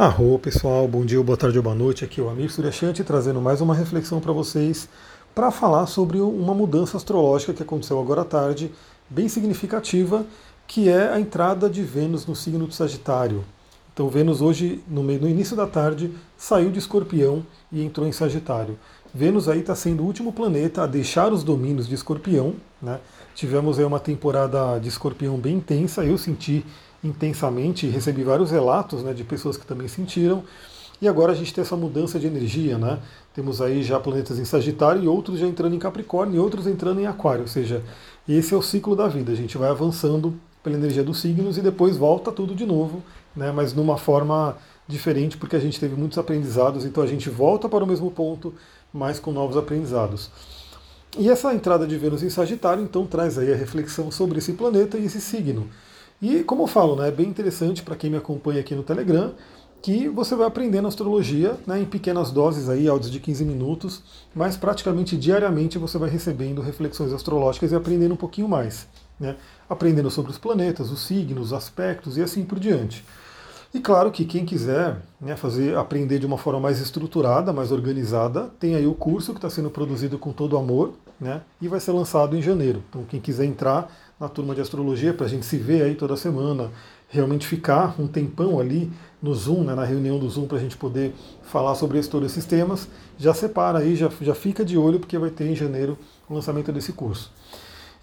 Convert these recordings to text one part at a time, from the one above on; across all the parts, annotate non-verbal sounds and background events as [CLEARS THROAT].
Arro pessoal, bom dia, boa tarde ou boa noite. Aqui é o Amir Suryashanti trazendo mais uma reflexão para vocês para falar sobre uma mudança astrológica que aconteceu agora à tarde, bem significativa, que é a entrada de Vênus no signo de Sagitário. Então Vênus hoje, no, meio, no início da tarde, saiu de Escorpião e entrou em Sagitário. Vênus aí está sendo o último planeta a deixar os domínios de Escorpião. Né? Tivemos aí uma temporada de Escorpião bem intensa, eu senti intensamente recebi vários relatos né, de pessoas que também sentiram. E agora a gente tem essa mudança de energia, né? Temos aí já planetas em Sagitário e outros já entrando em Capricórnio e outros entrando em Aquário. Ou seja, esse é o ciclo da vida. A gente vai avançando pela energia dos signos e depois volta tudo de novo, né? Mas numa forma diferente, porque a gente teve muitos aprendizados, então a gente volta para o mesmo ponto, mas com novos aprendizados. E essa entrada de Vênus em Sagitário, então, traz aí a reflexão sobre esse planeta e esse signo. E como eu falo, né, é bem interessante para quem me acompanha aqui no Telegram, que você vai aprendendo astrologia né, em pequenas doses, aí, áudios de 15 minutos, mas praticamente diariamente você vai recebendo reflexões astrológicas e aprendendo um pouquinho mais. Né, aprendendo sobre os planetas, os signos, os aspectos e assim por diante. E claro que quem quiser né, fazer aprender de uma forma mais estruturada, mais organizada, tem aí o curso que está sendo produzido com todo amor né, e vai ser lançado em janeiro. Então quem quiser entrar na turma de astrologia para a gente se ver aí toda semana, realmente ficar um tempão ali no Zoom, né, na reunião do Zoom, para a gente poder falar sobre esse, todos esses temas, já separa aí, já, já fica de olho, porque vai ter em janeiro o lançamento desse curso.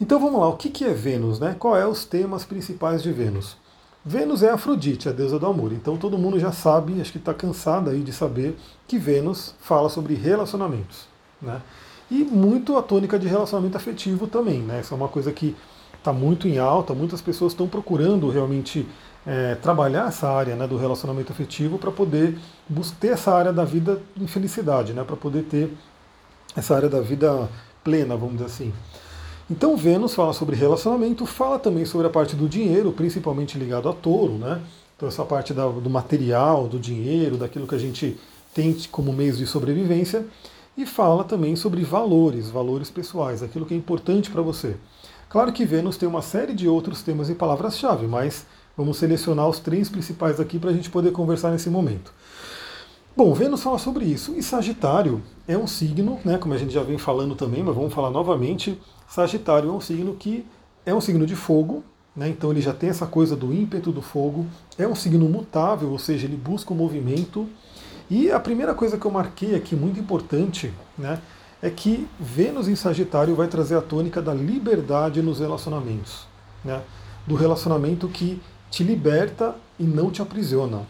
Então vamos lá, o que, que é Vênus? Né? Qual é os temas principais de Vênus? Vênus é Afrodite, a deusa do amor. Então todo mundo já sabe, acho que está cansado aí de saber que Vênus fala sobre relacionamentos. Né? E muito a tônica de relacionamento afetivo também. Né? Isso é uma coisa que está muito em alta, muitas pessoas estão procurando realmente é, trabalhar essa área né, do relacionamento afetivo para poder ter essa área da vida em felicidade, né, para poder ter essa área da vida plena, vamos dizer assim. Então Vênus fala sobre relacionamento, fala também sobre a parte do dinheiro, principalmente ligado a touro, né? Então essa parte da, do material, do dinheiro, daquilo que a gente tem como meios de sobrevivência, e fala também sobre valores, valores pessoais, aquilo que é importante para você. Claro que Vênus tem uma série de outros temas e palavras-chave, mas vamos selecionar os três principais aqui para a gente poder conversar nesse momento. Bom, Vênus fala sobre isso, e Sagitário é um signo, né, como a gente já vem falando também, mas vamos falar novamente, Sagitário é um signo que é um signo de fogo, né, então ele já tem essa coisa do ímpeto do fogo, é um signo mutável, ou seja, ele busca o movimento. E a primeira coisa que eu marquei aqui, muito importante, né, é que Vênus em Sagitário vai trazer a tônica da liberdade nos relacionamentos, né, do relacionamento que te liberta e não te aprisiona.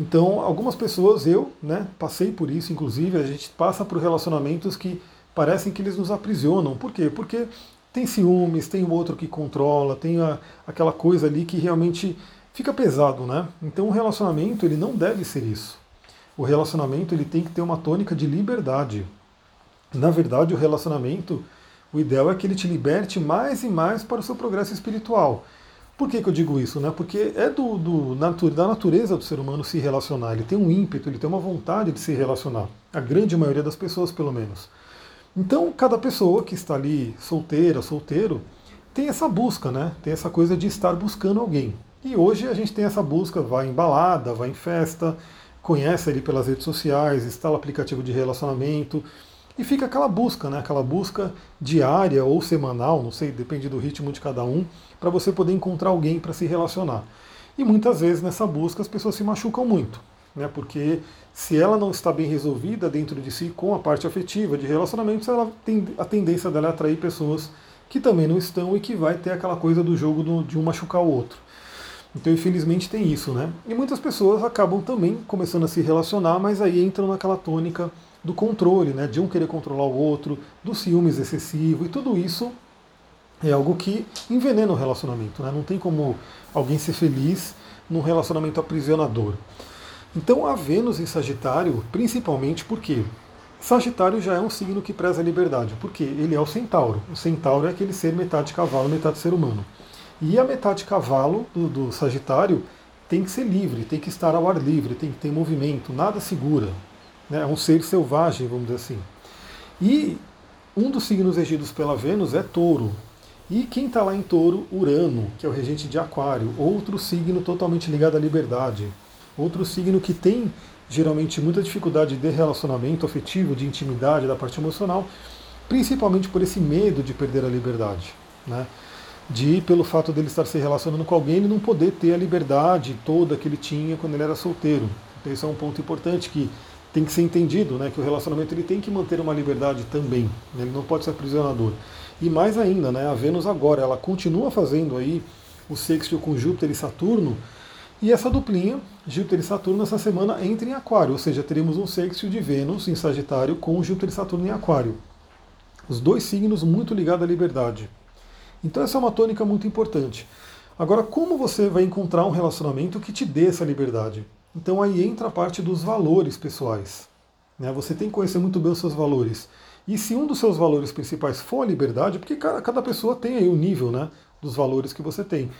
Então, algumas pessoas, eu, né, passei por isso, inclusive, a gente passa por relacionamentos que parecem que eles nos aprisionam. Por quê? Porque tem ciúmes, tem o outro que controla, tem a, aquela coisa ali que realmente fica pesado, né? Então o relacionamento ele não deve ser isso. O relacionamento ele tem que ter uma tônica de liberdade. Na verdade, o relacionamento, o ideal é que ele te liberte mais e mais para o seu progresso espiritual. Por que, que eu digo isso? Né? Porque é do, do, da natureza do ser humano se relacionar. Ele tem um ímpeto, ele tem uma vontade de se relacionar. A grande maioria das pessoas, pelo menos. Então, cada pessoa que está ali solteira, solteiro, tem essa busca, né? Tem essa coisa de estar buscando alguém. E hoje a gente tem essa busca, vai em balada, vai em festa, conhece ali pelas redes sociais, instala aplicativo de relacionamento e fica aquela busca, né? Aquela busca diária ou semanal, não sei, depende do ritmo de cada um, para você poder encontrar alguém para se relacionar. E muitas vezes nessa busca as pessoas se machucam muito né? Porque se ela não está bem resolvida dentro de si com a parte afetiva de relacionamentos, ela tem a tendência dela é atrair pessoas que também não estão e que vai ter aquela coisa do jogo do, de um machucar o outro. Então, infelizmente, tem isso, né? E muitas pessoas acabam também começando a se relacionar, mas aí entram naquela tônica do controle, né? De um querer controlar o outro, do ciúmes excessivo, e tudo isso é algo que envenena o relacionamento, né? Não tem como alguém ser feliz num relacionamento aprisionador. Então a Vênus em Sagitário, principalmente porque Sagitário já é um signo que preza a liberdade, porque ele é o centauro. O centauro é aquele ser metade cavalo, metade ser humano. E a metade cavalo do, do Sagitário tem que ser livre, tem que estar ao ar livre, tem que ter movimento, nada segura. Né? É um ser selvagem, vamos dizer assim. E um dos signos regidos pela Vênus é touro. E quem está lá em touro? Urano, que é o regente de Aquário, outro signo totalmente ligado à liberdade. Outro signo que tem geralmente muita dificuldade de relacionamento afetivo, de intimidade, da parte emocional, principalmente por esse medo de perder a liberdade. Né? De, pelo fato dele estar se relacionando com alguém, ele não poder ter a liberdade toda que ele tinha quando ele era solteiro. Então, isso é um ponto importante que tem que ser entendido, né, que o relacionamento ele tem que manter uma liberdade também, né, ele não pode ser aprisionador. E mais ainda, né, a Vênus agora, ela continua fazendo aí o sexto com Júpiter e Saturno, e essa duplinha, Júpiter e Saturno, essa semana entra em Aquário, ou seja, teremos um sexto de Vênus em Sagitário com Júpiter e Saturno em Aquário. Os dois signos muito ligados à liberdade. Então essa é uma tônica muito importante. Agora, como você vai encontrar um relacionamento que te dê essa liberdade? Então aí entra a parte dos valores pessoais. Né? Você tem que conhecer muito bem os seus valores. E se um dos seus valores principais for a liberdade, porque cada pessoa tem aí o nível né, dos valores que você tem,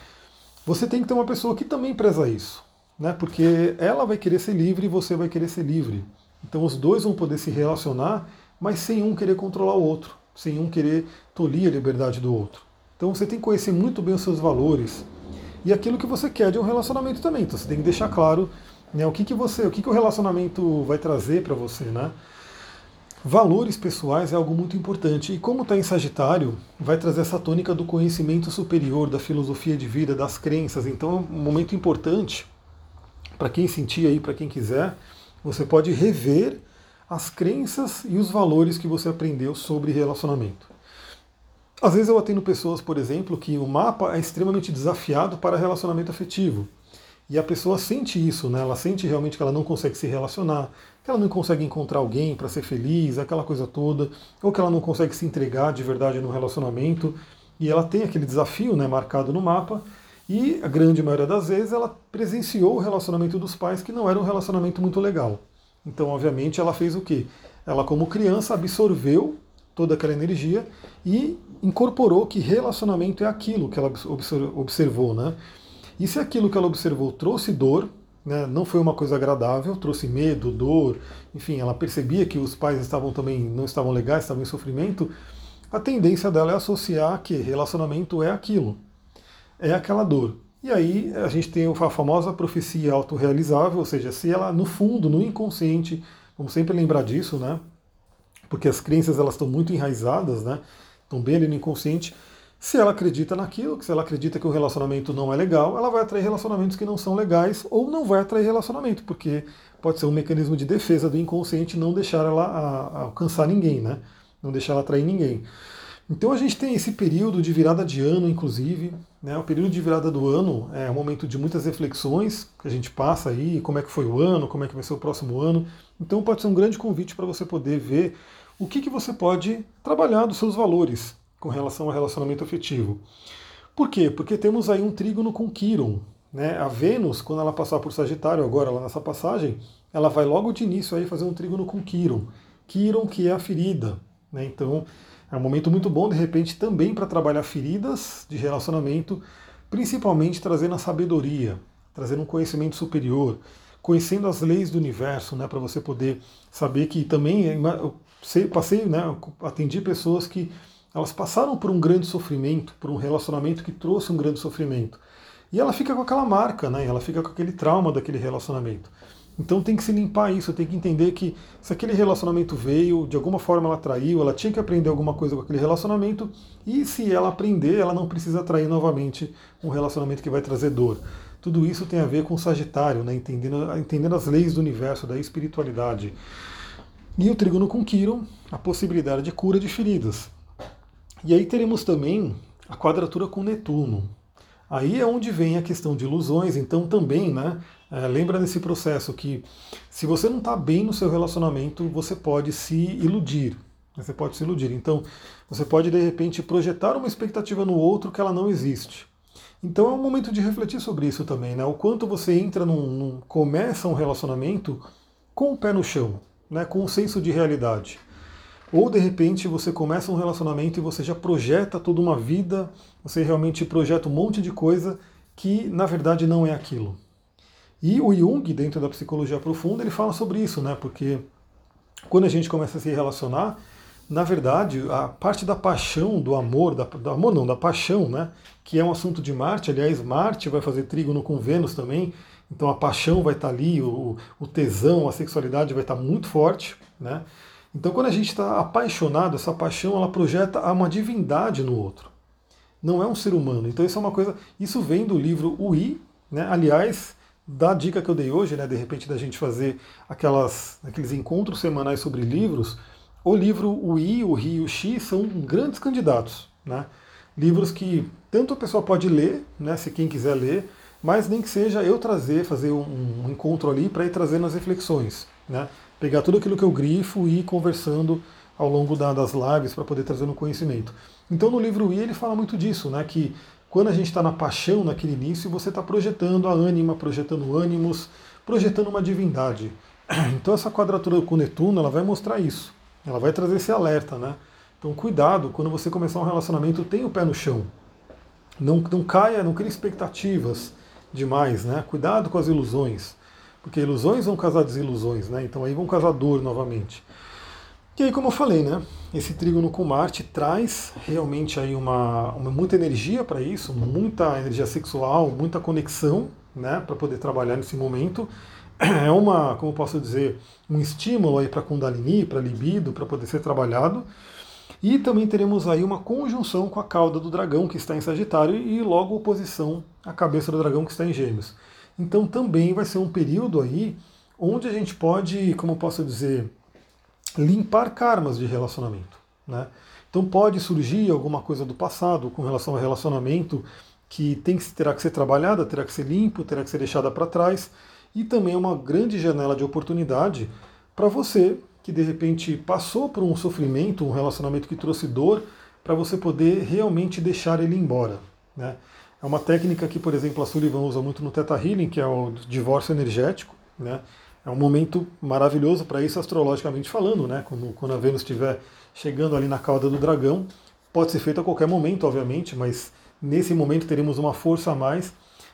você tem que ter uma pessoa que também preza isso. Né? Porque ela vai querer ser livre e você vai querer ser livre. Então os dois vão poder se relacionar, mas sem um querer controlar o outro, sem um querer tolir a liberdade do outro. Então você tem que conhecer muito bem os seus valores e aquilo que você quer de um relacionamento também. Então você tem que deixar claro né, o que, que você, o que, que o relacionamento vai trazer para você, né? Valores pessoais é algo muito importante. E como está em Sagitário, vai trazer essa tônica do conhecimento superior, da filosofia de vida, das crenças. Então é um momento importante para quem sentir aí, para quem quiser, você pode rever as crenças e os valores que você aprendeu sobre relacionamento. Às vezes eu atendo pessoas, por exemplo, que o mapa é extremamente desafiado para relacionamento afetivo. E a pessoa sente isso, né? Ela sente realmente que ela não consegue se relacionar, que ela não consegue encontrar alguém para ser feliz, aquela coisa toda, ou que ela não consegue se entregar de verdade no relacionamento. E ela tem aquele desafio, né, marcado no mapa. E a grande maioria das vezes ela presenciou o relacionamento dos pais que não era um relacionamento muito legal. Então, obviamente, ela fez o quê? Ela, como criança, absorveu toda aquela energia e incorporou que relacionamento é aquilo que ela observou, né? E se aquilo que ela observou trouxe dor, né, não foi uma coisa agradável, trouxe medo, dor, enfim, ela percebia que os pais estavam também não estavam legais, estavam em sofrimento, a tendência dela é associar que relacionamento é aquilo, é aquela dor. E aí a gente tem a famosa profecia autorrealizável, ou seja, se ela no fundo, no inconsciente, vamos sempre lembrar disso, né? Porque as crenças elas estão muito enraizadas, né? Estão bem ali no inconsciente. Se ela acredita naquilo, se ela acredita que o relacionamento não é legal, ela vai atrair relacionamentos que não são legais ou não vai atrair relacionamento, porque pode ser um mecanismo de defesa do inconsciente não deixar ela a, a alcançar ninguém, né? Não deixar ela atrair ninguém. Então a gente tem esse período de virada de ano, inclusive. Né? O período de virada do ano é um momento de muitas reflexões que a gente passa aí, como é que foi o ano, como é que vai ser o próximo ano. Então pode ser um grande convite para você poder ver o que, que você pode trabalhar dos seus valores com relação ao relacionamento afetivo. Por quê? Porque temos aí um trígono com Quiron. Né? A Vênus, quando ela passar por Sagitário, agora lá nessa passagem, ela vai logo de início aí fazer um trígono com Quiron. Quiron que é a ferida. Né? Então é um momento muito bom, de repente, também para trabalhar feridas de relacionamento, principalmente trazendo a sabedoria, trazendo um conhecimento superior, conhecendo as leis do universo, né, para você poder saber que também passei, né, atendi pessoas que elas passaram por um grande sofrimento, por um relacionamento que trouxe um grande sofrimento. E ela fica com aquela marca, né? ela fica com aquele trauma daquele relacionamento. Então tem que se limpar isso, tem que entender que se aquele relacionamento veio, de alguma forma ela traiu, ela tinha que aprender alguma coisa com aquele relacionamento, e se ela aprender, ela não precisa atrair novamente um relacionamento que vai trazer dor. Tudo isso tem a ver com o Sagitário, né? entendendo, entendendo as leis do universo, da espiritualidade. E o trígono com Quiron, a possibilidade de cura de feridas. E aí teremos também a quadratura com Netuno. Aí é onde vem a questão de ilusões, então também, né? É, lembra desse processo que se você não está bem no seu relacionamento, você pode se iludir. Você pode se iludir. Então, você pode de repente projetar uma expectativa no outro que ela não existe. Então é um momento de refletir sobre isso também, né? O quanto você entra num, num começa um relacionamento com o pé no chão, né? Com um senso de realidade. Ou de repente você começa um relacionamento e você já projeta toda uma vida, você realmente projeta um monte de coisa que na verdade não é aquilo. E o Jung, dentro da psicologia profunda, ele fala sobre isso, né? Porque quando a gente começa a se relacionar, na verdade, a parte da paixão, do amor, da, do amor não, da paixão, né? Que é um assunto de Marte, aliás, Marte vai fazer trígono com Vênus também, Então a paixão vai estar ali, o, o tesão, a sexualidade vai estar muito forte, né? Então quando a gente está apaixonado, essa paixão ela projeta uma divindade no outro. Não é um ser humano. Então isso é uma coisa. Isso vem do livro O I, né? Aliás, da dica que eu dei hoje, né? De repente da gente fazer aquelas, aqueles encontros semanais sobre livros. O livro O I, o Ri e o Xi são grandes candidatos, né? Livros que tanto a pessoa pode ler, né? Se quem quiser ler, mas nem que seja eu trazer, fazer um, um encontro ali para ir trazendo as reflexões, né? Pegar tudo aquilo que eu grifo e ir conversando ao longo da, das lives para poder trazer no conhecimento. Então no livro I ele fala muito disso, né? Que quando a gente está na paixão, naquele início, você está projetando a ânima, projetando ânimos, projetando uma divindade. [CLEARS THROAT] Então essa quadratura com Netuno ela vai mostrar isso. Ela vai trazer esse alerta, né? Então cuidado, quando você começar um relacionamento, tenha o pé no chão. Não, não caia, não crie expectativas demais, né? Cuidado com as ilusões. Porque ilusões vão casar desilusões, né? Então aí vão casar dor novamente. E aí, como eu falei, né? Esse trígono com Marte traz realmente aí uma, uma muita energia para isso, muita energia sexual, muita conexão, né? Para poder trabalhar nesse momento. [CLEARS THROAT] É uma, como posso dizer, um estímulo aí para Kundalini, para libido, para poder ser trabalhado. E também teremos aí uma conjunção com a cauda do dragão que está em Sagitário e logo oposição à cabeça do dragão que está em Gêmeos. Então também vai ser um período aí onde a gente pode, como posso dizer, limpar karmas de relacionamento. Né? Então pode surgir alguma coisa do passado com relação ao relacionamento que tem que, terá que ser trabalhada, terá que ser limpo, terá que ser deixada para trás. E também é uma grande janela de oportunidade para você que de repente passou por um sofrimento, um relacionamento que trouxe dor, para você poder realmente deixar ele embora. Né? É uma técnica que, por exemplo, a Sullivan usa muito no Theta Healing, que é o divórcio energético. Né? É um momento maravilhoso para isso, astrologicamente falando, né? quando, quando a Vênus estiver chegando ali na cauda do dragão. Pode ser feito a qualquer momento, obviamente, mas nesse momento teremos uma força a mais.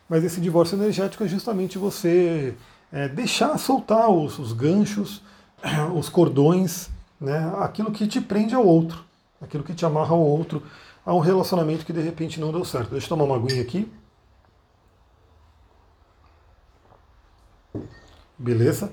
Mas esse divórcio energético é justamente você é, deixar soltar os, os ganchos, [CLEARS THROAT] os cordões, né? aquilo que te prende ao outro, aquilo que te amarra ao outro a um relacionamento que de repente não deu certo. Deixa eu tomar uma aguinha aqui. Beleza?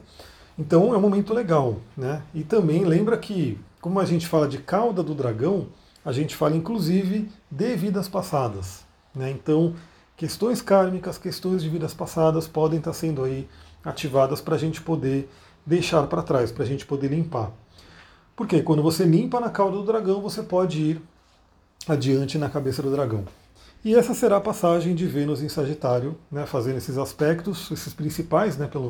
Então é um momento legal, né? E também lembra que, como a gente fala de cauda do dragão, a gente fala inclusive de vidas passadas, né? Então, questões kármicas, questões de vidas passadas podem estar sendo aí ativadas para a gente poder deixar para trás, para a gente poder limpar. Porque quando você limpa na cauda do dragão, você pode ir adiante na cabeça do dragão. E essa será a passagem de Vênus em Sagitário, né, fazendo esses aspectos, esses principais, né, pelo menos.